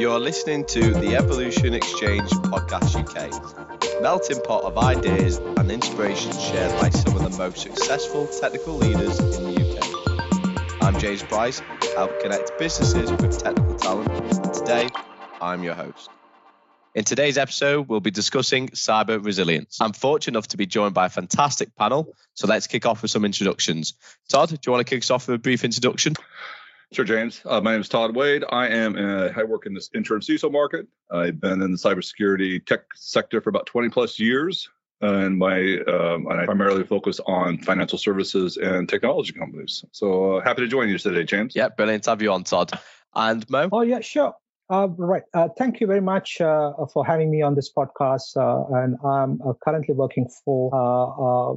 You're listening to the Evolution Exchange Podcast UK, melting pot of ideas and inspiration shared by some of the most successful technical leaders in the UK. I'm James Price, help connect businesses with technical talent, and today I'm your host. In today's episode, we'll be discussing cyber resilience. I'm fortunate enough to be joined by a fantastic panel, so let's kick off with some introductions. Todd, do you want to kick us off with a brief introduction? Sure, James. Uh, my name is Todd Wade. I am uh, I work in this interim CISO market. I've been in the cybersecurity tech sector for about 20 plus years, and my um, I primarily focus on financial services and technology companies. So uh, happy to join you today, James. Yeah, brilliant to have you on, Todd. And Mo? Oh yeah, sure. Uh, right. Uh, thank you very much uh, for having me on this podcast. Uh, and I'm uh, currently working for uh,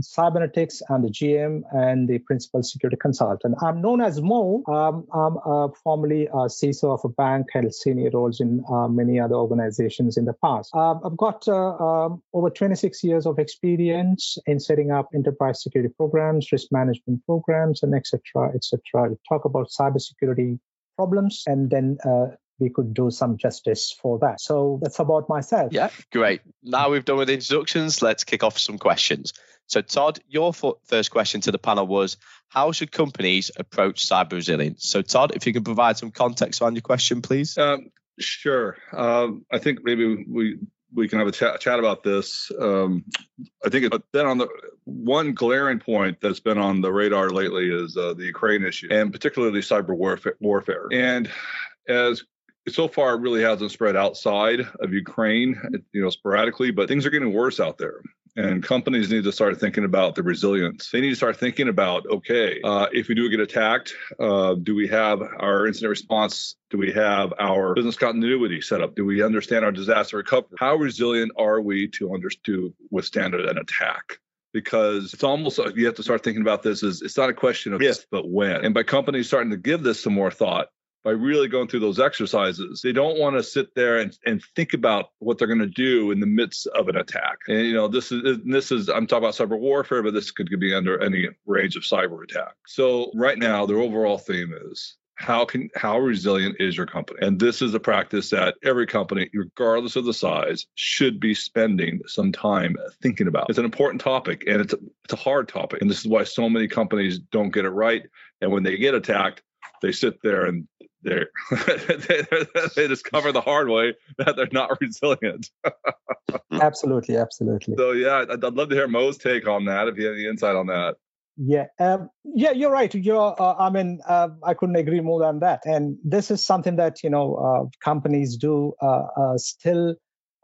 Cybanatics and the GM and the principal security consultant. I'm known as Mo. Um, I'm uh, formerly a CISO of a bank, held senior roles in uh, many other organizations in the past. Uh, I've got um, over 26 years of experience in setting up enterprise security programs, risk management programs, and etc. etc. To talk about cybersecurity problems and then uh, we could do some justice for that. So that's about myself. Yeah, great. Now we've done with introductions, let's kick off some questions. So, Todd, your first question to the panel was How should companies approach cyber resilience? So, Todd, if you can provide some context on your question, please. Um, sure. Um, I think maybe we we can have a chat, chat about this. Um, I think it's been on the one glaring point that's been on the radar lately is uh, the Ukraine issue, and particularly cyber warfare. warfare. And as so far it really hasn't spread outside of Ukraine, you know, sporadically, but things are getting worse out there. And companies need to start thinking about the resilience. They need to start thinking about, okay, uh, if we do get attacked, uh, do we have our incident response? Do we have our business continuity set up? Do we understand our disaster recovery? How resilient are we to under, to withstand an attack? because it's almost you have to start thinking about this as it's not a question of if but when and by companies starting to give this some more thought by really going through those exercises. They don't want to sit there and, and think about what they're going to do in the midst of an attack. And you know, this is this is I'm talking about cyber warfare, but this could be under any range of cyber attack. So right now, their overall theme is how can how resilient is your company and this is a practice that every company regardless of the size should be spending some time thinking about it's an important topic and it's a, it's a hard topic and this is why so many companies don't get it right and when they get attacked they sit there and they're they discover the hard way that they're not resilient. absolutely, absolutely. So yeah, I'd, I'd, love to hear Mo's take on that. If you have any insight on that. Yeah, um, yeah, you're right. You're, uh, I mean, uh, I couldn't agree more than that. And this is something that you know uh, companies do uh, uh, still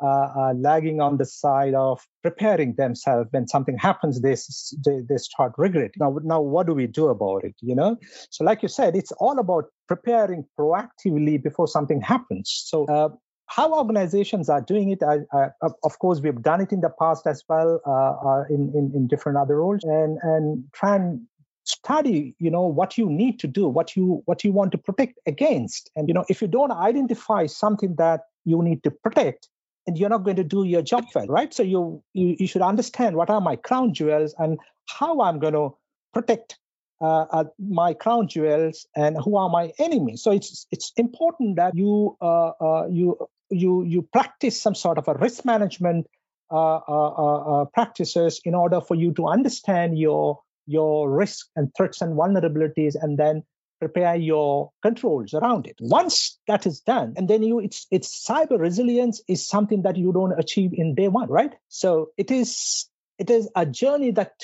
uh, lagging on the side of preparing themselves when something happens they, they, they start regretting. Now now what do we do about it you know? So like you said it's all about preparing proactively before something happens. So uh, how organizations are doing it, I, I, of course, we've done it in the past as well uh, uh, in, in, in different other roles, and and try and study you know what you need to do what you what you want to protect against. And you know if you don't identify something that you need to protect and you're not going to do your job well, right? So you, you, you should understand what are my crown jewels and how I'm going to protect uh, uh, my crown jewels and who are my enemies. So it's it's important that you uh, uh you you you practice some sort of a risk management uh, uh, practices in order for you to understand your your risks and threats and vulnerabilities, and then prepare your controls around it. Once that is done, and then you it's it's cyber resilience is something that you don't achieve in day one, right? So it is it is a journey that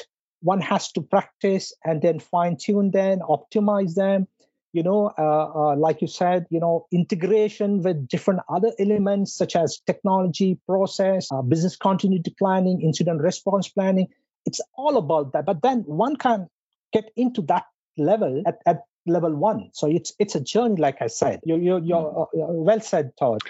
one has to practice and then fine tune them, optimize them. You know, uh, uh, like you said, you know, integration with different other elements such as technology, process, uh, business continuity planning, incident response planning. It's all about that. But then one can get into that level at, at level one. So it's it's a journey, like I said. You you you're uh, well said, Todd.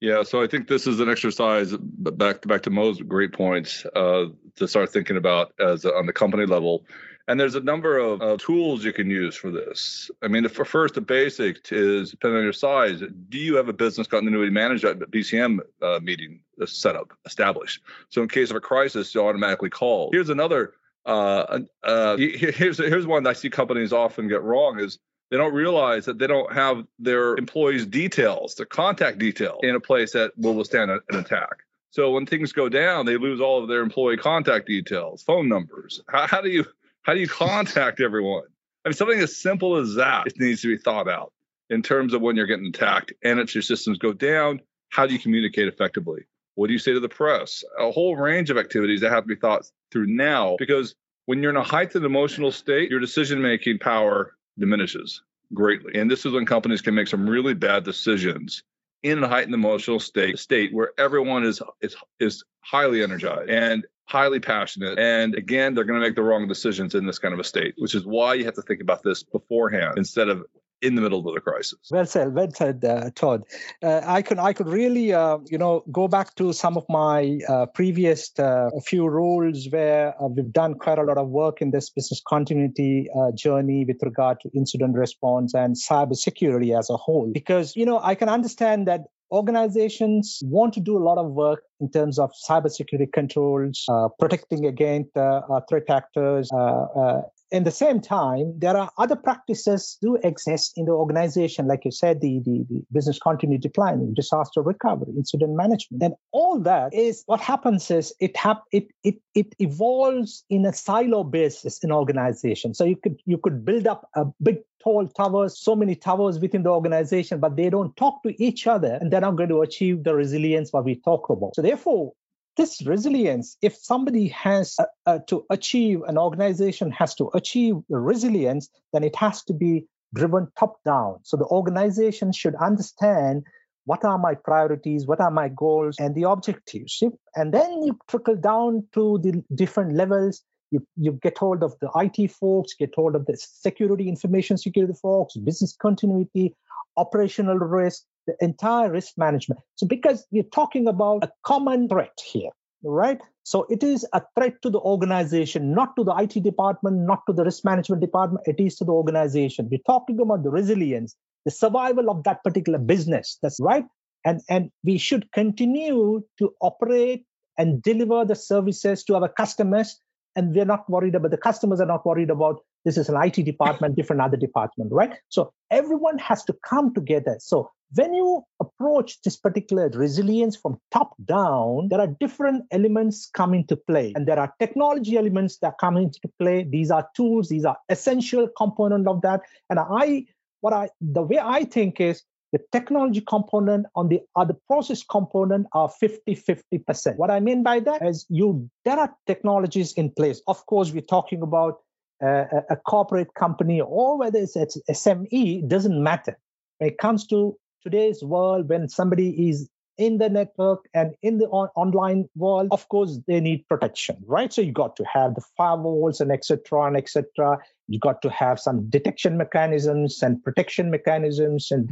Yeah, so I think this is an exercise back back to Mo's great points uh, to start thinking about as on the company level. And there's a number of uh, tools you can use for this. I mean, the first, the basic is depending on your size. Do you have a business continuity management BCM uh, meeting set up, established? So in case of a crisis, you automatically call. Here's another uh, uh, here's here's one that I see companies often get wrong is They don't realize that they don't have their employees' details, their contact details in a place that will withstand an attack. So when things go down, they lose all of their employee contact details, phone numbers. How, how do you how do you contact everyone? I mean, something as simple as that it needs to be thought out in terms of when you're getting attacked and if your systems go down, how do you communicate effectively? What do you say to the press? A whole range of activities that have to be thought through now because when you're in a heightened emotional state, your decision making power diminishes greatly. And this is when companies can make some really bad decisions in a heightened emotional state, state where everyone is is is highly energized and highly passionate. And again, they're going to make the wrong decisions in this kind of a state, which is why you have to think about this beforehand instead of in the middle of the crisis. Well said, well said, uh, Todd. Uh, I could I could really uh, you know go back to some of my uh, previous uh, few roles where uh, we've done quite a lot of work in this business continuity journey with regard to incident response and cybersecurity as a whole. Because you know I can understand that organizations want to do a lot of work in terms of cybersecurity controls, uh, protecting against uh, threat actors, uh, in the same time, there are other practices do exist in the organization, like you said, the, the, the, business continuity planning, disaster recovery, incident management, and all that is what happens is it hap- it, it it evolves in a silo basis in organization. So you could you could build up a big tall towers, so many towers within the organization, but they don't talk to each other, and they're not going to achieve the resilience what we talk about. So therefore, this resilience, if somebody has uh, uh, to achieve, an organization has to achieve resilience, then it has to be driven top down. So the organization should understand what are my priorities, what are my goals, and the objectives. And then you trickle down to the different levels. You, you get hold of the IT folks, get hold of the security, information security folks, business continuity, operational risk, the entire risk management. So, because we're talking about a common threat here, right? So, it is a threat to the organization, not to the IT department, not to the risk management department, it is to the organization. We're talking about the resilience, the survival of that particular business. That's right. And, and we should continue to operate and deliver the services to our customers. And we're not worried about the customers are not worried about this is an IT department, different other department, right? So everyone has to come together. So when you approach this particular resilience from top down, there are different elements come into play. And there are technology elements that come into play. These are tools, these are essential component of that. And I what I the way I think is the technology component on the other process component are 50 50%. What I mean by that is you there are technologies in place. Of course, we're talking about uh, a corporate company or whether it's, it's SME, doesn't matter. When it comes to today's world, when somebody is in the network and in the on- online world, of course, they need protection, right? So you got to have the firewalls and etc. and etc. You got to have some detection mechanisms and protection mechanisms and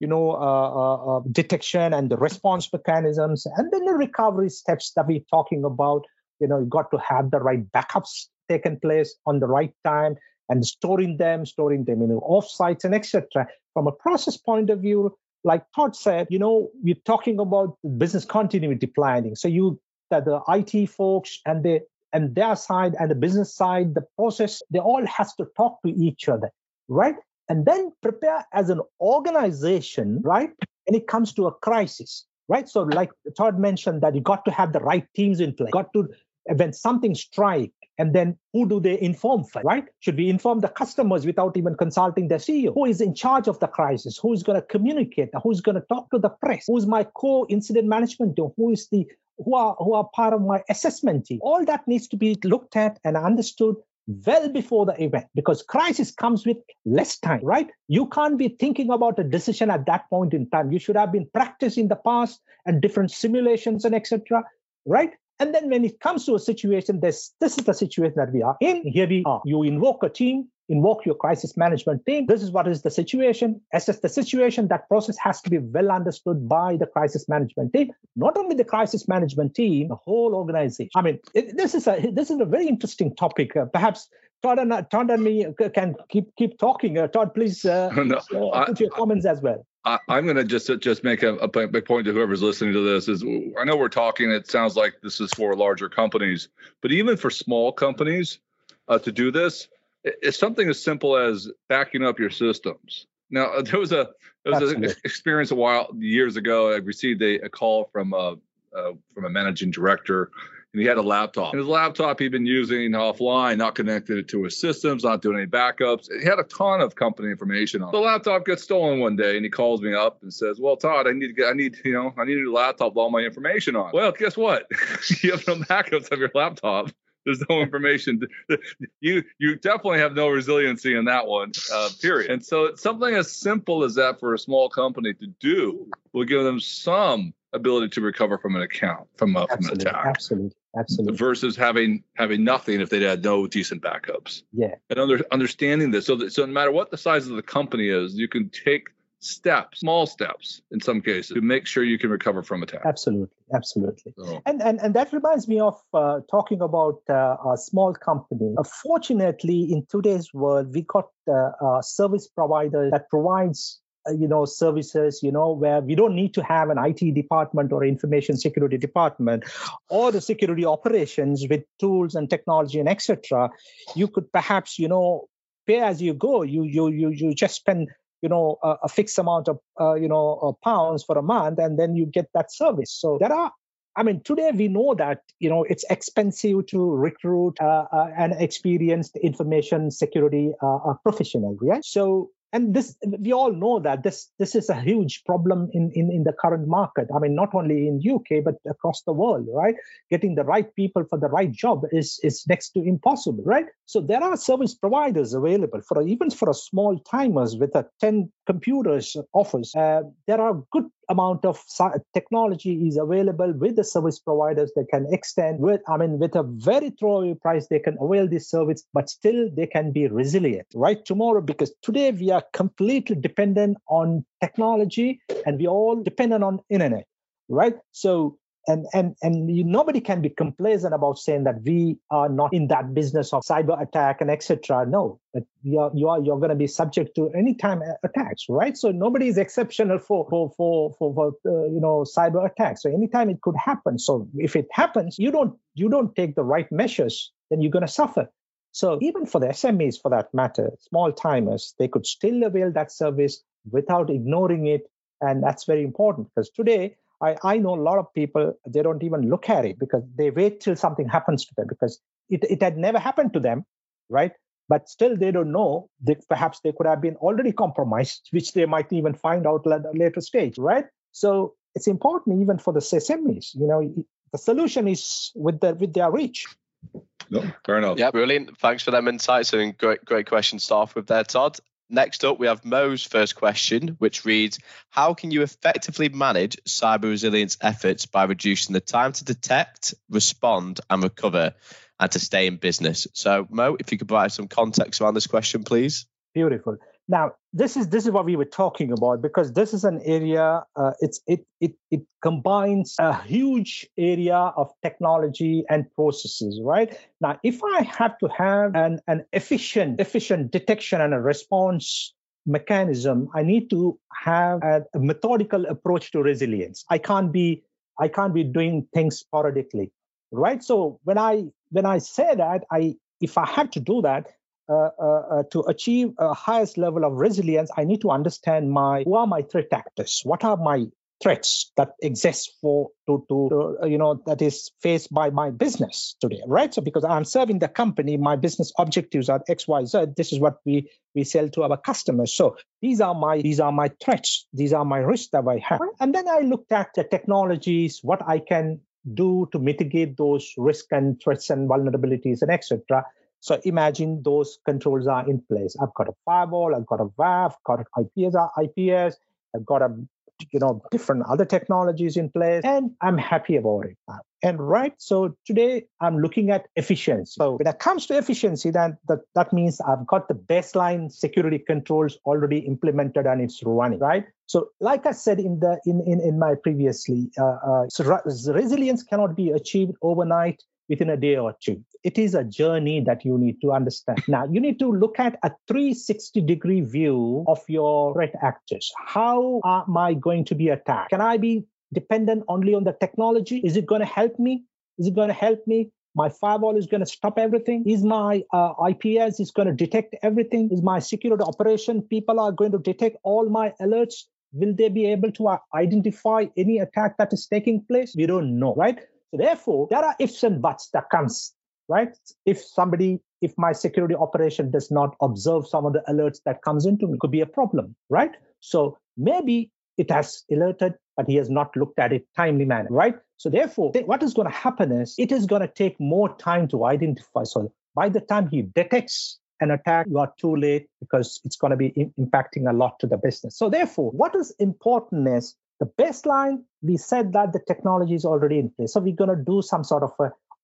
you know uh, uh, uh, detection and the response mechanisms and then the recovery steps that we're talking about. You know, you got to have the right backups taken place on the right time and storing them, storing them in off sites and etc. From a process point of view, like Todd said, you know, we're talking about business continuity planning. So you that the IT folks and the and their side and the business side, the process, they all has to talk to each other, right? And then prepare as an organization, right? When it comes to a crisis, right? So, like Todd mentioned, that you got to have the right teams in place, got to when something strike and then who do they inform first, right? Should we inform the customers without even consulting the CEO? Who is in charge of the crisis? Who is going to communicate? Who's going to talk to the press? Who's my core incident management team? Who is the who are who are part of my assessment team? All that needs to be looked at and understood well before the event because crisis comes with less time right you can't be thinking about a decision at that point in time you should have been practicing the past and different simulations and etc right and then when it comes to a situation, this, this is the situation that we are in. Here we are. You invoke a team, invoke your crisis management team. This is what is the situation. Assess the situation. That process has to be well understood by the crisis management team. Not only the crisis management team, the whole organization. I mean, it, this is a this is a very interesting topic. Uh, perhaps Todd and, Todd and me can keep keep talking. Uh, Todd, please uh, no, uh, put your comments as well. I, am going to just just make a, a, big point to whoever's listening to this is I know we're talking. It sounds like this is for larger companies, but even for small companies uh, to do this, it's something as simple as backing up your systems. Now there was a there was an experience a while years ago. I received a, a call from a uh, from a managing director and he had a laptop. And his laptop he'd been using offline, not connected it to his systems, not doing any backups. He had a ton of company information on. The laptop gets stolen one day, and he calls me up and says, "Well, Todd, I need to get, I need, you know, I need a new laptop with all my information on." Well, guess what? you have no backups of your laptop. There's no information. you you definitely have no resiliency in that one. Uh, period. And so something as simple as that for a small company to do will give them some ability to recover from an account from, a, from an attack. Absolutely, absolutely. Versus having having nothing if they had no decent backups. Yeah. And under, understanding this, so that, so no matter what the size of the company is, you can take steps, small steps in some cases, to make sure you can recover from attack. Absolutely, absolutely. So. And, and and that reminds me of uh, talking about uh, a small company. Uh, fortunately, in today's world, we got uh, service provider that provides you know services you know where we don't need to have an IT department or information security department or the security operations with tools and technology and etc you could perhaps you know pay as you go. You you you you just spend you know a, a fixed amount of uh, you know uh, pounds for a month and then you get that service. So there are I mean, today we know that you know it's expensive to recruit uh, uh, an experienced information security uh, professional, right? So and this we all know that this this is a huge problem in, in in the current market. I mean not only in uk but across the world right? Getting the right people for the right job is is next to impossible right? So there are service providers available for even for a small timers with a 10 computers office. Uh, there are good amount of technology is available with the service providers they can extend with i mean with a very throwaway price they can avail this service but still they can be resilient. Right tomorrow because today we are completely dependent on technology and we all dependent on internet right? So and and and you, nobody can be complacent about saying that we are not in that business of cyber attack and etc no but you are you are you're going to be subject to any time attacks right? So nobody is exceptional for for for for, for uh, you know cyber attacks. So anytime it could happen. So if it happens you don't you don't take the right measures then you're going to suffer. So even for the smes for that matter small timers they could still avail that service without ignoring it. And that's very important because today I, I know a lot of people, they don't even look at it because they wait till something happens to them because it, it had never happened to them, right? But still, they don't know that perhaps they could have been already compromised, which they might even find out at a later stage, right? So it's important even for the SMEs. You know, the solution is with the with their reach. No, fair enough. Yeah, brilliant. Thanks for them insights and great great question to start with there, Todd. Next up, we have Mo's first question, which reads How can you effectively manage cyber resilience efforts by reducing the time to detect, respond, and recover, and to stay in business? So, Mo, if you could provide some context around this question, please. Beautiful. Now, this is this is what we were talking about because this is an area. Uh, it's it it it combines a huge area of technology and processes. Right now, if I have to have an an efficient efficient detection and a response mechanism, I need to have a, methodical approach to resilience. I can't be I can't be doing things sporadically. Right. So when I when I say that, I if I have to do that, Uh, uh, uh, to achieve a highest level of resilience, I need to understand my who are my threat actors, what are my threats that exist for to, to, to uh, you know that is faced by my business today right? So because i'm serving the company my business objectives are xyz this is what we we sell to our customers. So these are my these are my threats. These are my risks that i have. And then i looked at the technologies what i can do to mitigate those risks and threats and vulnerabilities and etc so imagine those controls are in place. I've got a firewall, I've got a WAF, got an IPS, IPS, I've got a you know different other technologies in place, and I'm happy about it. And right, so today I'm looking at efficiency. So when it comes to efficiency, then that, that means I've got the baseline security controls already implemented and it's running, right? So, like I said in the in in, in my previously, uh, uh, so resilience cannot be achieved overnight within a day or two. It is a journey that you need to understand. Now, you need to look at a 360 degree view of your threat actors. How am I going to be attacked? Can I be dependent only on the technology? Is it going to help me? Is it going to help me my firewall is going to stop everything? Is my uh, IPS is going to detect everything? Is my security operation people are going to detect all my alerts? Will they be able to uh, identify any attack that is taking place? We don't know, right? So therefore, there are ifs and buts that comes, right? If somebody, if my security operation does not observe some of the alerts that comes into me, could be a problem, right? So maybe it has alerted, but he has not looked at it timely manner, right? So therefore, what is going to happen is it is going to take more time to identify. So by the time he detects an attack, you are too late because it's going to be in- impacting a lot to the business. So therefore, what is important is the baseline. We said that the technology is already in place, so we're going to do some sort of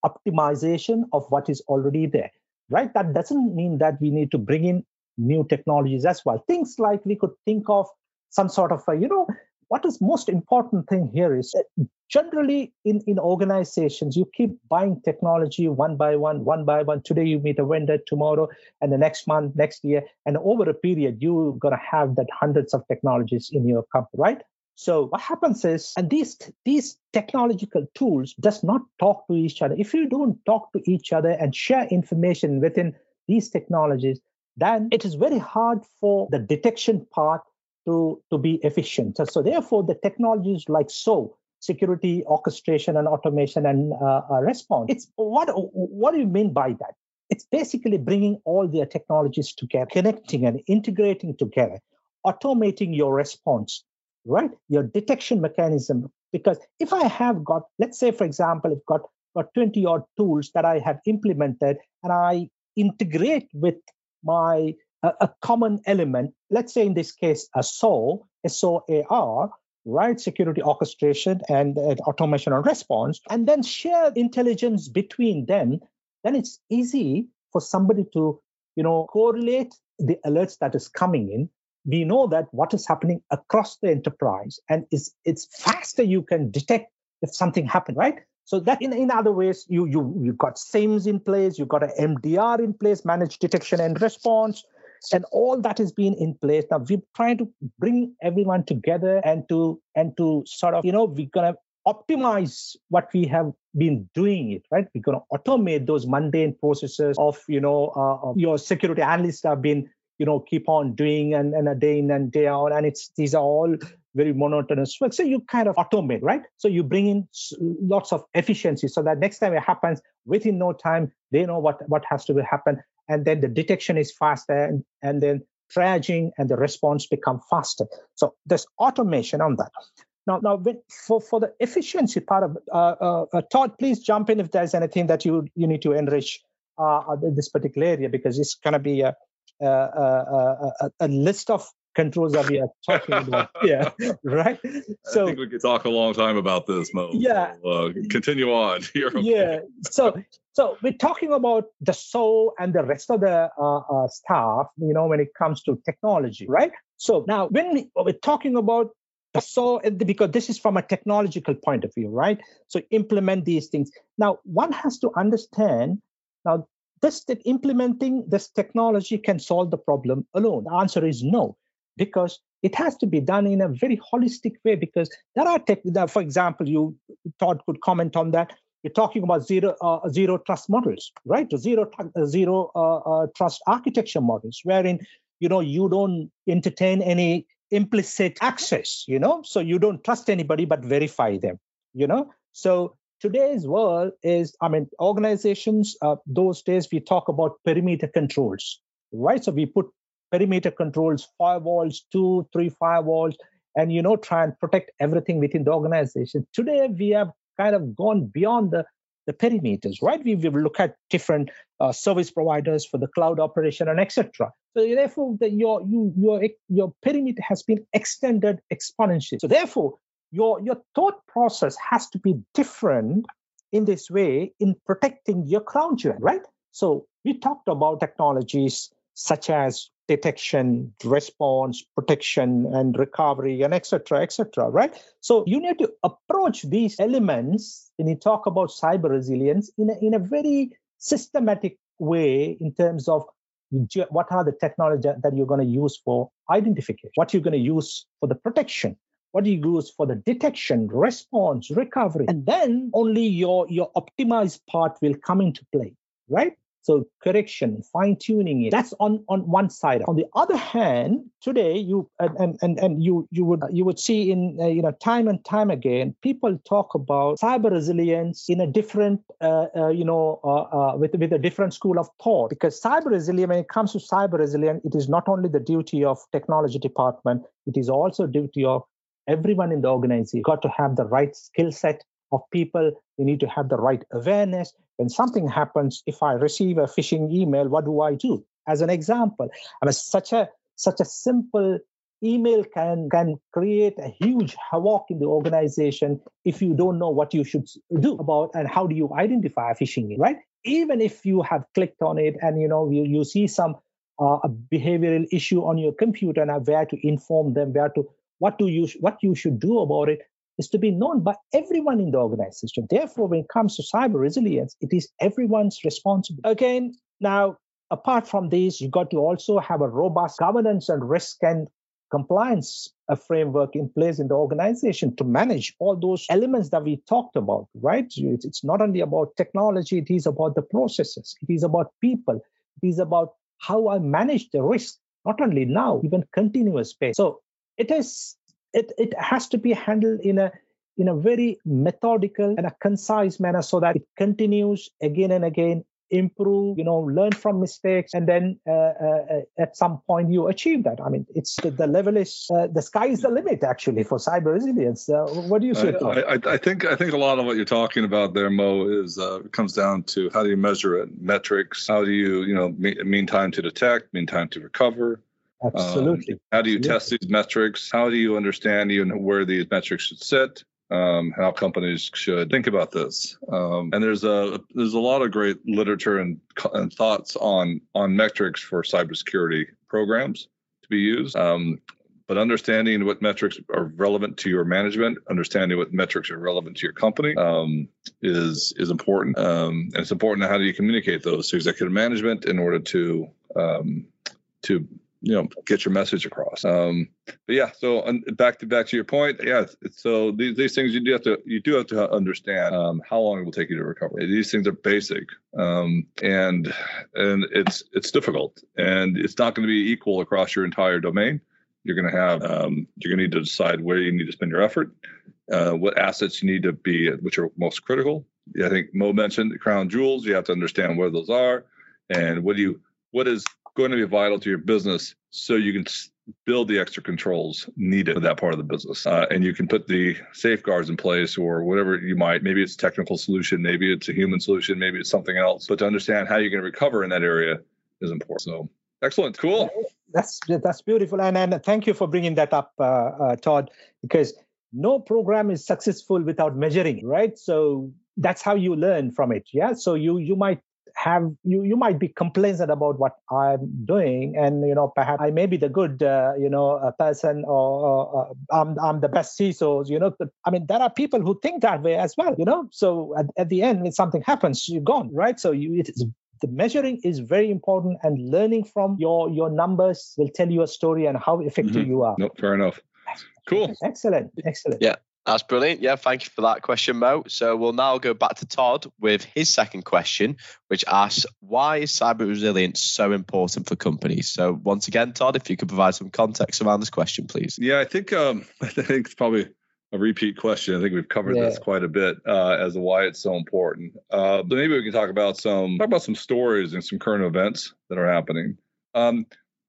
optimization of what is already there, right? That doesn't mean that we need to bring in new technologies as well. Things like we could think of some sort of a, you know, what is most important thing here is uh, generally in, in organizations, you keep buying technology one by one, one by one. Today you meet a vendor, tomorrow, and the next month, next year. And over a period, you're going to have that hundreds of technologies in your company, right? So what happens is, and these these technological tools does not talk to each other. If you don't talk to each other and share information within these technologies, then it is very hard for the detection part to, to be efficient. So, so therefore, the technologies like so security orchestration and automation and uh, uh, response. It's what what do you mean by that? It's basically bringing all their technologies together, connecting and integrating together, automating your response, right? Your detection mechanism. Because if I have got, let's say, for example, I've got got 20 odd tools that I have implemented and I integrate with my a, common element, let's say in this case, a SOAR, S-O-A-R, right? Security orchestration and uh, automation and response, and then share intelligence between them, then it's easy for somebody to, you know, correlate the alerts that is coming in. We know that what is happening across the enterprise, and it's it's faster you can detect if something happened, right? So that in, in other ways, you you you've got SIEMs in place, you've got an MDR in place, managed detection and response, and all that is being in place now we're trying to bring everyone together and to and to sort of you know we're gonna optimize what we have been doing it right we're going to automate those mundane processes of you know uh, your security analysts have been you know keep on doing and, and a day in and day out. And it's these are all very monotonous work. So you kind of automate right? So you bring in lots of efficiency so that next time it happens within no time they know what what has to happen. And then the detection is faster and, and then triaging and the response become faster. So there's automation on that. Now now for for the efficiency part of uh, uh, uh, todd please jump in if there's anything that you you need to enrich uh, this particular area because it's going to be a, a, a, a, list of controls that we are talking about yeah right so i think we could talk a long time about this mo yeah so, uh, continue on okay. yeah so so we're talking about the SOAR and the rest of the uh, uh, staff, you know, when it comes to technology, right? So now when we, we're talking about the SOAR, because this is from a technological point of view, right? So implement these things. Now one has to understand now this that implementing this technology can solve the problem alone. The answer is no, because it has to be done in a very holistic way. Because there are tech, for example, you Todd could comment on that you're talking about zero uh, zero trust models, right? Zero uh, uh, uh, trust architecture models, wherein you know you don't entertain any implicit access, you know, so you don't trust anybody but verify them, you know. So today's world is, I mean, organizations. Uh, those days we talk about perimeter controls, right? So we put perimeter controls, firewalls, two, three firewalls, and you know try and protect everything within the organization. Today we have kind of gone beyond the, the perimeters, right? We, we look at different uh, service providers for the cloud operation and etc. So therefore, the, your you, your your perimeter has been extended exponentially. So therefore, your your thought process has to be different in this way in protecting your crown jewel, right? So we talked about technologies such as detection, response, protection, and recovery, and etc., etc. right? So you need to approach these elements when you talk about cyber resilience in a, in a very systematic way in terms of what are the technology that you're going to use for identification, what you're going to use for the protection, what do you use for the detection, response, recovery, and then only your your optimized part will come into play, right? So correction, fine tuning it. That's on on one side. On the other hand, today you and and and you you would you would see in uh, you know time and time again people talk about cyber resilience in a different uh, uh, you know uh, uh, with with a different school of thought because cyber resilience when it comes to cyber resilience it is not only the duty of technology department it is also duty of everyone in the organization. You got to have the right skill set of people. You need to have the right awareness. When something happens, if I receive a phishing email, what do I do? As an example, I mean, such a such a simple email can can create a huge havoc in the organization if you don't know what you should do about and how do you identify a phishing right? Even if you have clicked on it and you know you, you see some uh, behavioral issue on your computer and where to inform them, where to what do you what you should do about it is to be known by everyone in the organization. Therefore, when it comes to cyber resilience, it is everyone's responsibility. Again, now, apart from this, you got to also have a robust governance and risk and compliance a framework in place in the organization to manage all those elements that we talked about, right? It's not only about technology, it is about the processes, it is about people, it is about how I manage the risk, not only now, even continuous space. So it is it, it has to be handled in a in a very methodical and a concise manner so that it continues again and again improve you know learn from mistakes and then uh, uh, uh at some point you achieve that. I mean it's the level is uh, the sky is the limit actually for cyber resilience. Uh, what do you say I, I, I, think i think a lot of what you're talking about there mo is uh, comes down to how do you measure it? Metrics. How do you you know mean time to detect mean time to recover Absolutely. Um, how do you Absolutely. test these metrics? How do you understand even where these metrics should sit? Um, how companies should think about this. Um, and there's a there's a lot of great literature and, and thoughts on on metrics for cybersecurity programs to be used. Um, but understanding what metrics are relevant to your management, understanding what metrics are relevant to your company um, is is important. Um, and it's important how do you communicate those to executive management in order to um, to you know get your message across. Um but yeah so back to back to your point yeah so these, these things you do have to you do have to understand um, how long it will take you to recover. These things are basic um and and it's it's difficult and it's not going to be equal across your entire domain. You're going to have um, you're going to need to decide where you need to spend your effort uh, what assets you need to be which are most critical. I think mo mentioned the crown jewels you have to understand where those are and what do you what is going to be vital to your business so you can build the extra controls needed for that part of the business. Uh, and you can put the safeguards in place or whatever you might maybe it's a technical solution maybe it's a human solution maybe it's something else but to understand how you're going to recover in that area is important. So excellent cool. That's that's beautiful and and thank you for bringing that up uh, uh, todd because no program is successful without measuring right? So that's how you learn from it yeah? So you you might have you you might be complacent about what i'm doing and you know perhaps i may be the good uh, you know a person or, uh, i'm i'm the best CISO you know i mean there are people who think that way as well you know? So at, at the end when something happens you're gone right? So you it is the measuring is very important and learning from your your numbers will tell you a story and how effective mm-hmm. you are. Nope fair enough. Cool. Excellent excellent. Yeah that's brilliant. Yeah, thank you for that question, Mo. So we'll now go back to Todd with his second question, which asks, why is cyber resilience so important for companies? So once again, Todd, if you could provide some context around this question, please. Yeah, I think um, I think it's probably a repeat question. I think we've covered yeah. this quite a bit uh, as to why it's so important. Uh, but maybe we can talk about some talk about some stories and some current events that are happening. Um,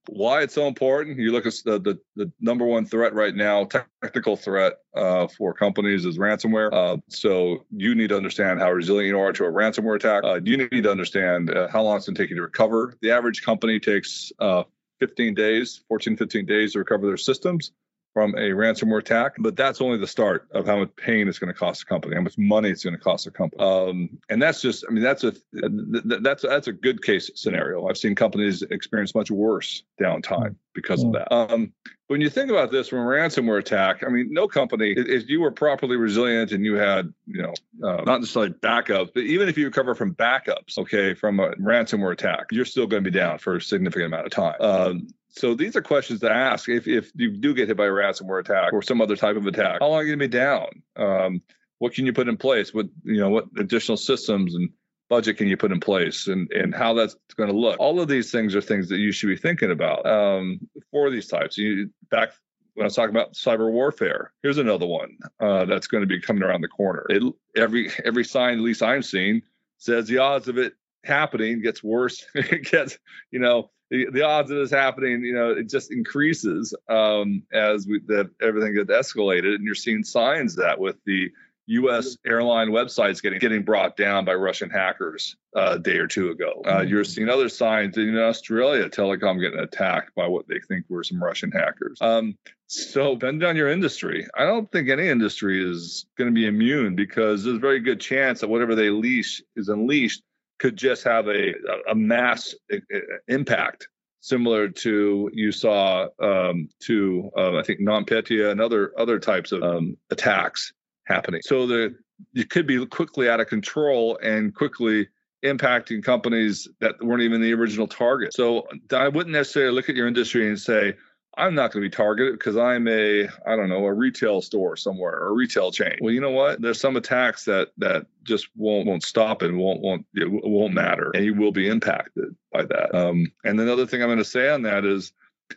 why it's so important. You look at the, the, the number one threat right now, technical threat uh, for companies is ransomware. Uh, so you need to understand how resilient you are to a ransomware attack. Uh, you need to understand uh, how long it's going to take you to recover. The average company takes uh, 15 days, 14, 15 days to recover their systems from a ransomware attack, but that's only the start of how much pain it's going to cost a company, how much money it's going to cost a company. Um, and that's just, I mean, that's a that's that's a good case scenario. I've seen companies experience much worse downtime because of that. Um, when you think about this from a ransomware attack, I mean, no company, if you were properly resilient and you had, you know, uh, not like backups, but even if you recover from backups, okay, from a ransomware attack, you're still going to be down for a significant amount of time. Um, so these are questions to ask if, if you do get hit by a ransomware attack or some other type of attack. How long are you going to be down? Um, what can you put in place? What you know, what additional systems and budget can you put in place, and and how that's going to look? All of these things are things that you should be thinking about um, for these types. You back when I was talking about cyber warfare, here's another one uh, that's going to be coming around the corner. It, every every sign, at least I'm seeing, says the odds of it happening gets worse. it gets, you know, the, the odds of this happening, you know, it just increases um, as we, that everything gets escalated, and you're seeing signs that with the U.S. airline websites getting getting brought down by Russian hackers uh, a day or two ago. Uh, mm-hmm. you're seeing other signs in Australia, telecom getting attacked by what they think were some Russian hackers. Um, so, depending on your industry, I don't think any industry is going to be immune because there's a very good chance that whatever they leash is unleashed could just have a, a mass impact similar to you saw um, to uh, I think NotPetya and other other types of um, attacks happening. So that you could be quickly out of control and quickly impacting companies that weren't even the original target. So I wouldn't necessarily look at your industry and say I'm not going to be targeted because I'm a I don't know a retail store somewhere or a retail chain. Well, you know what? There's some attacks that that just won't won't stop and won't won't it won't matter, and you will be impacted by that. Um, and another thing I'm going to say on that is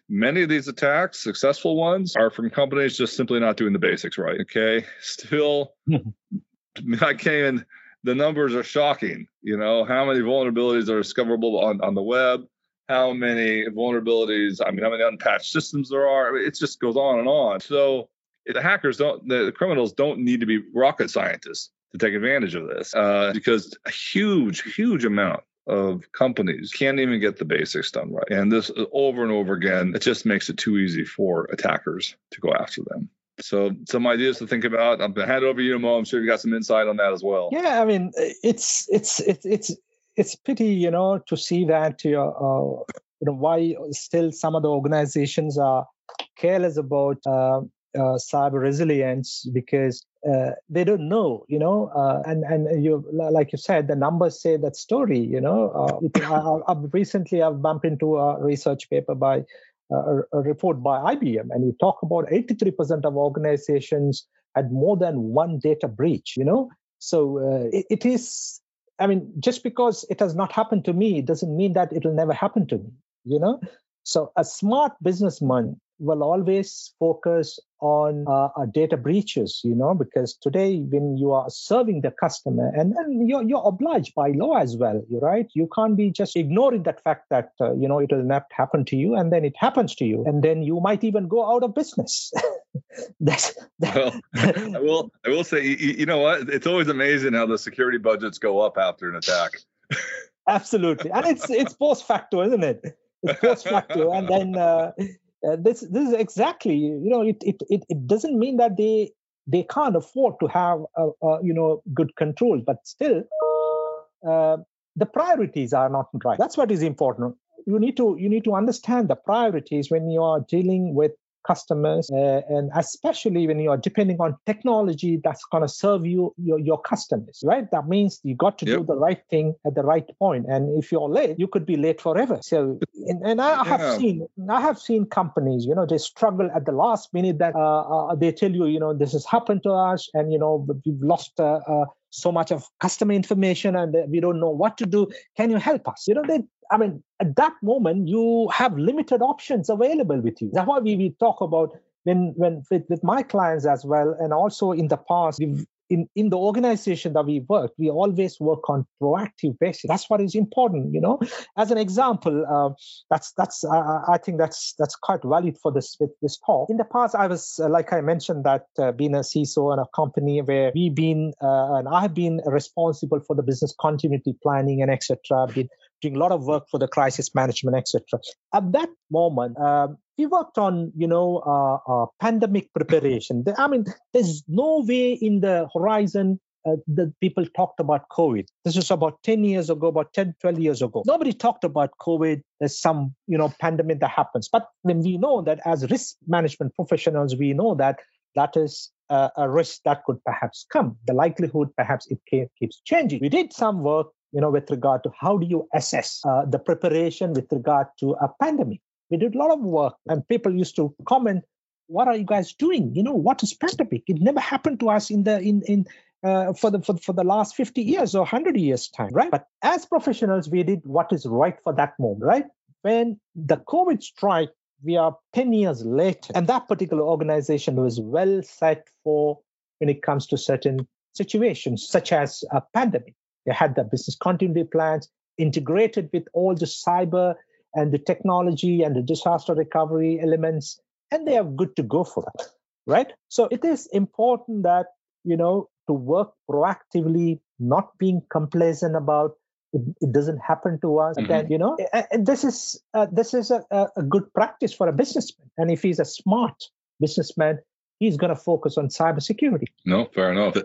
many of these attacks, successful ones, are from companies just simply not doing the basics right. Okay, still, I can't. The numbers are shocking. You know how many vulnerabilities are discoverable on on the web how many vulnerabilities, I mean, how many unpatched systems there are. I mean, it just goes on and on. So the hackers don't, the criminals don't need to be rocket scientists to take advantage of this uh, because a huge, huge amount of companies can't even get the basics done right. And this over and over again, it just makes it too easy for attackers to go after them. So some ideas to think about. I'm gonna hand it over to you, Mo. I'm sure you got some insight on that as well. Yeah, I mean, it's it's it's it's it's pity, you know, to see that uh, uh, you know why still some of the organizations are careless about uh, uh, cyber resilience because uh, they don't know, you know, uh, and and you like you said, the numbers say that story, you know. It, I, I've recently I've bumped into a research paper by a, a report by IBM, and you talk about 83% of organizations had more than one data breach, you know. So it, it is I mean, just because it has not happened to me doesn't mean that it'll never happen to me, you know? So a smart businessman will always focus on uh, uh, data breaches, you know, because today when you are serving the customer and, then you're, you're obliged by law as well, you're right? You can't be just ignoring that fact that, uh, you know, it will not happen to you and then it happens to you and then you might even go out of business. That's, that, well, I will, I will say, you, you know what? It's always amazing how the security budgets go up after an attack. Absolutely. And it's, it's post facto, isn't it? It's post facto. And then, uh, uh, this this is exactly you know it, it it it doesn't mean that they they can't afford to have a, a you know good control but still uh, the priorities are not right. That's what is important. You need to you need to understand the priorities when you are dealing with customers uh, and especially when you are depending on technology that's going to serve you your, your customers right that means you got to yep. do the right thing at the right point and if you're late you could be late forever so and, and i yeah. have seen i have seen companies you know they struggle at the last minute that uh, uh, they tell you you know this has happened to us and you know we've lost uh, uh, so much of customer information and we don't know what to do can you help us you know they I mean, at that moment, you have limited options available with you. That's why we, we talk about when when with, with my clients as well, and also in the past, in, in the organization that we work, we always work on proactive basis. That's what is important, you know. As an example, uh, that's that's uh, I think that's that's quite valid for this this talk. In the past, I was uh, like I mentioned that uh, being a CISO in a company where we've been uh, and I have been responsible for the business continuity planning and etc. Been doing a lot of work for the crisis management, etc. At that moment, um, we worked on, you know, uh, uh, pandemic preparation. I mean, there's no way in the horizon uh, that people talked about COVID. This was about 10 years ago, about 10, 12 years ago. Nobody talked about COVID. There's some, you know, pandemic that happens. But when we know that as risk management professionals, we know that that is a, a risk that could perhaps come. The likelihood, perhaps, it keeps changing. We did some work you know, with regard to how do you assess uh, the preparation with regard to a pandemic. We did a lot of work, and people used to comment, "What are you guys doing? You know, what is pandemic? It never happened to us in the in in uh, for the for, for the last 50 years or 100 years time right but as professionals we did what is right for that moment right when the covid strike we are 10 years later and that particular organization was well set for when it comes to certain situations such as a pandemic they had their business continuity plans integrated with all the cyber and the technology and the disaster recovery elements and they are good to go for that right? So it is important that you know to work proactively not being complacent about it, it doesn't happen to us. Mm-hmm. then you know and this is uh, this is a, a good practice for a businessman. And if he's a smart businessman he's going to focus on cybersecurity. No, fair enough.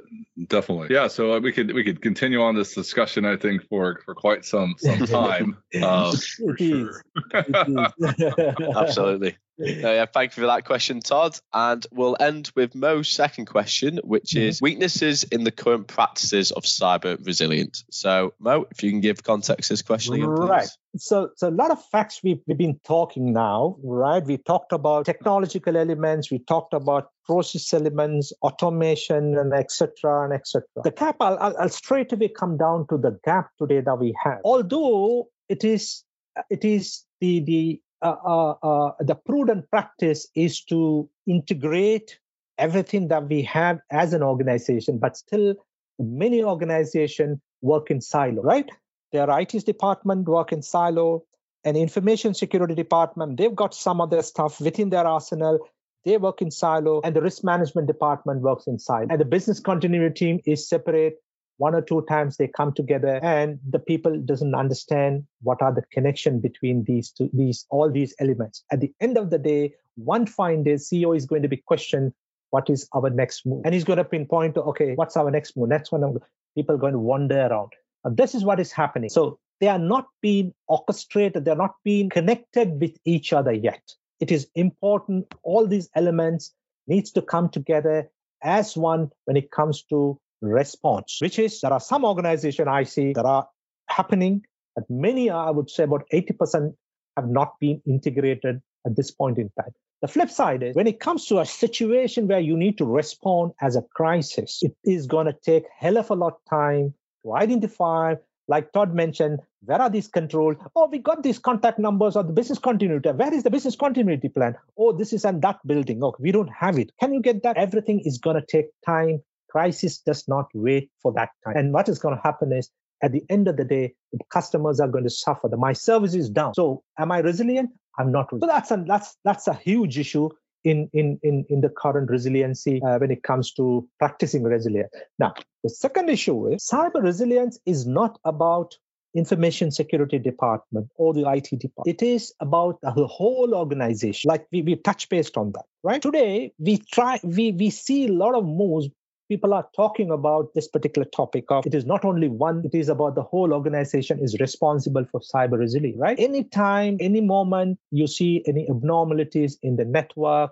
Definitely. Yeah. So uh, we could we could continue on this discussion. I think for for quite some some time. um, for sure. Absolutely. No, yeah, thank you for that question, Todd. And we'll end with Mo's second question, which is mm-hmm. weaknesses in the current practices of cyber resilience. So, Mo, if you can give context to this question again, please. Right. So, so a lot of facts we've, we've been talking now, right? We talked about technological elements, we talked about process elements, automation, and etc. and etc. The gap, I'll, I'll, I'll straight away come down to the gap today that we have. Although it is it is the the uh, uh, uh, Uh, uh, uh, the prudent practice is to integrate everything that we have as an organization, but still many organizations work in silo, right? Their IT department work in silo, and information security department, they've got some of their stuff within their arsenal. They work in silo, and the risk management department works in silo. And the business continuity team is separate one or two times they come together and the people doesn't understand what are the connection between these two these all these elements. At the end of the day one fine day ceo is going to be questioned what is our next move? And he's going to pinpoint to okay what's our next move? Next one people are going to wander around. And this is what is happening. So they are not being orchestrated they're not being connected with each other yet. It is important all these elements needs to come together as one when it comes to response, which is there are some organizations I see that are happening, but many, I would say about 80% have not been integrated at this point in time. The flip side is when it comes to a situation where you need to respond as a crisis, it is going to take hell of a lot of time to identify, like Todd mentioned, where are these controls? Oh, we got these contact numbers or the business continuity. Where is the business continuity plan? Oh, this is in that building. Oh, we don't have it. Can you get that? Everything is going to take time crisis does not wait for that time. And what is going to happen is at the end of the day, the customers are going to suffer. The, my service is down. So am I resilient? I'm not. So that's a, that's that's a huge issue in in in, in the current resiliency uh, when it comes to practicing resilience. Now, the second issue is cyber resilience is not about information security department or the IT department. It is about the whole organization. Like we, we touch based on that, right? Today we try we we see a lot of moves people are talking about this particular topic of it is not only one it is about the whole organization is responsible for cyber resilience right? Anytime any moment you see any abnormalities in the network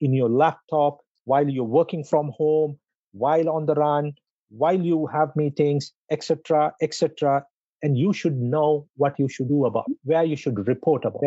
in your laptop while you're working from home while on the run while you have meetings etc etc and you should know what you should do about where you should report about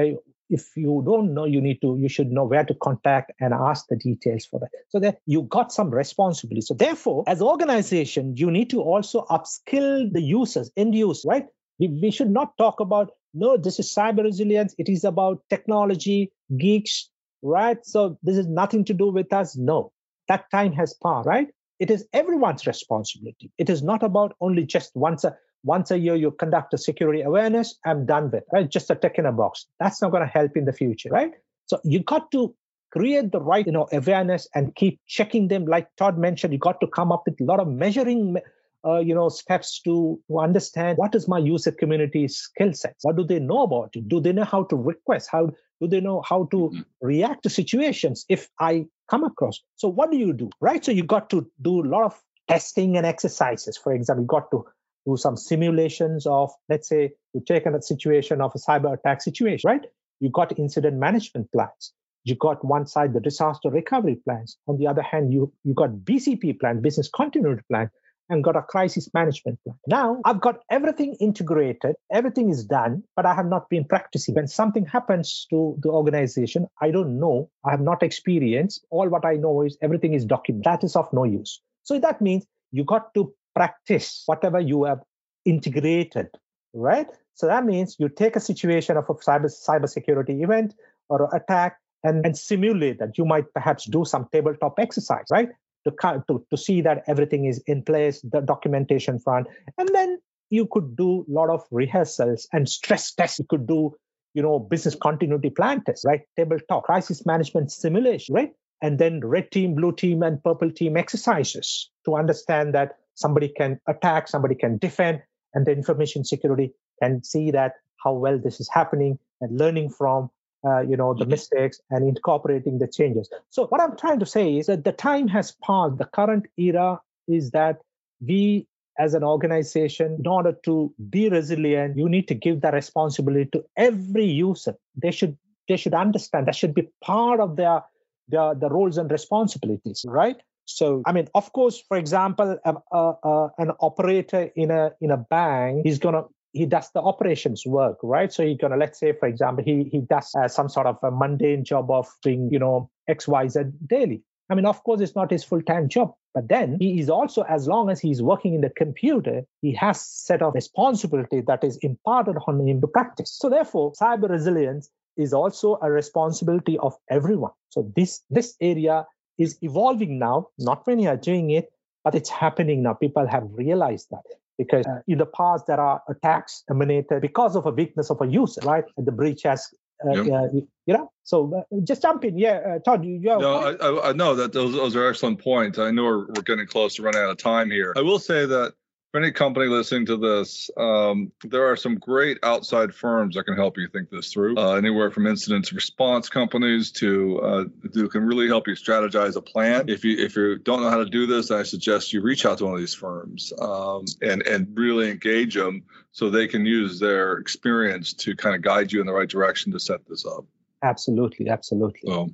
if you don't know you need to you should know where to contact and ask the details for that. So that you got some responsibility. So therefore as organization you need to also upskill the users end users right? We, we should not talk about no this is cyber resilience. It is about technology geeks right? So this is nothing to do with us. No that time has passed right? It is everyone's responsibility. It is not about only just once a once a year you conduct a security awareness i'm done with right? Just a tick in a box. That's not going to help in the future right? So you got to create the right you know awareness and keep checking them. Like todd mentioned you got to come up with a lot of measuring uh, you know steps to, to understand what is my user community skill sets? What do they know about it? Do they know how to request? How do they know how to mm-hmm. react to situations if i come across? So what do you do right? So you got to do a lot of testing and exercises. For example you got to do some simulations of, let's say, you take a situation of a cyber attack situation, right? You got incident management plans. You got one side the disaster recovery plans. On the other hand, you you got BCP plan, business continuity plan. and got a crisis management plan. Now I've got everything integrated, everything is done, but I have not been practicing. When something happens to the organization, I don't know, I have not experienced. All what I know is everything is documented. That is of no use. So that means you got to practice whatever you have integrated, right? So that means you take a situation of a cyber cybersecurity event or attack and, and simulate that. You might perhaps do some tabletop exercise, right? To, to, to see that everything is in place, the documentation front. And then you could do a lot of rehearsals and stress tests. You could do, you know, business continuity plan tests, right? Tabletop, crisis management simulation, right? And then red team, blue team, and purple team exercises to understand that somebody can attack, somebody can defend, and the information security can see that how well this is happening and learning from uh, you know the mm-hmm. mistakes and incorporating the changes. So what i'm trying to say is that the time has passed. The current era is that we as an organization in order to be resilient you need to give the responsibility to every user. They should they should understand that should be part of their their the roles and responsibilities right so i mean of course for example an operator in a in a bank going to he does the operations work, right? So he's gonna let's say, for example, he he does uh, some sort of a mundane job of doing you know X Y Z daily. I mean, of course, it's not his full time job, but then he is also, as long as he's working in the computer, he has set of responsibility that is imparted on him to practice. So therefore, cyber resilience is also a responsibility of everyone. So this this area is evolving now. Not many are doing it, but it's happening now. People have realized that because uh, in the past there are attacks emanated because of a weakness of a user, right? And the breach has, uh, yep. uh, you know. So uh, just jump in, yeah, uh, Todd. You, you no, I, I, know that those those are excellent points. I know we're, we're getting close to running out of time here. I will say that for any company listening to this, um, there are some great outside firms that can help you think this through. Uh, anywhere from incident response companies to uh, who can really help you strategize a plan. If you if you don't know how to do this, I suggest you reach out to one of these firms um, and and really engage them so they can use their experience to kind of guide you in the right direction to set this up. Absolutely, absolutely. So,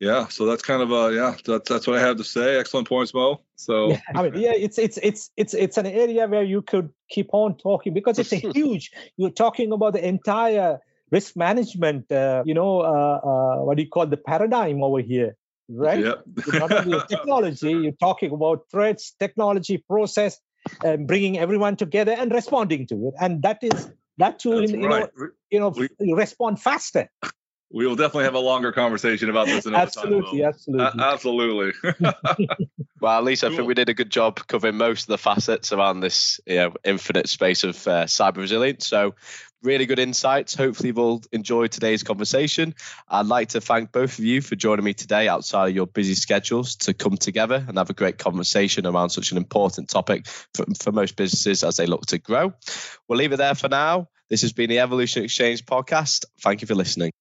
yeah, so that's kind of a yeah, that's that's what I have to say. Excellent points, Mo. So, yeah, I mean, yeah, it's it's it's it's it's an area where you could keep on talking because it's a huge. You're talking about the entire risk management. Uh, you know, uh, uh, what do you call the paradigm over here? Right. Yep. not only technology. You're talking about threats, technology, process, and bringing everyone together and responding to it. And that is that too, in, you know, you know, we, respond faster we will definitely have a longer conversation about this another absolutely, time. Absolutely, uh, absolutely. well, at least I cool. think we did a good job covering most of the facets around this you know, infinite space of uh, cyber resilience. So, really good insights. Hopefully, you've all enjoyed today's conversation. I'd like to thank both of you for joining me today outside of your busy schedules to come together and have a great conversation around such an important topic for, for most businesses as they look to grow. We'll leave it there for now. This has been the Evolution Exchange podcast. Thank you for listening.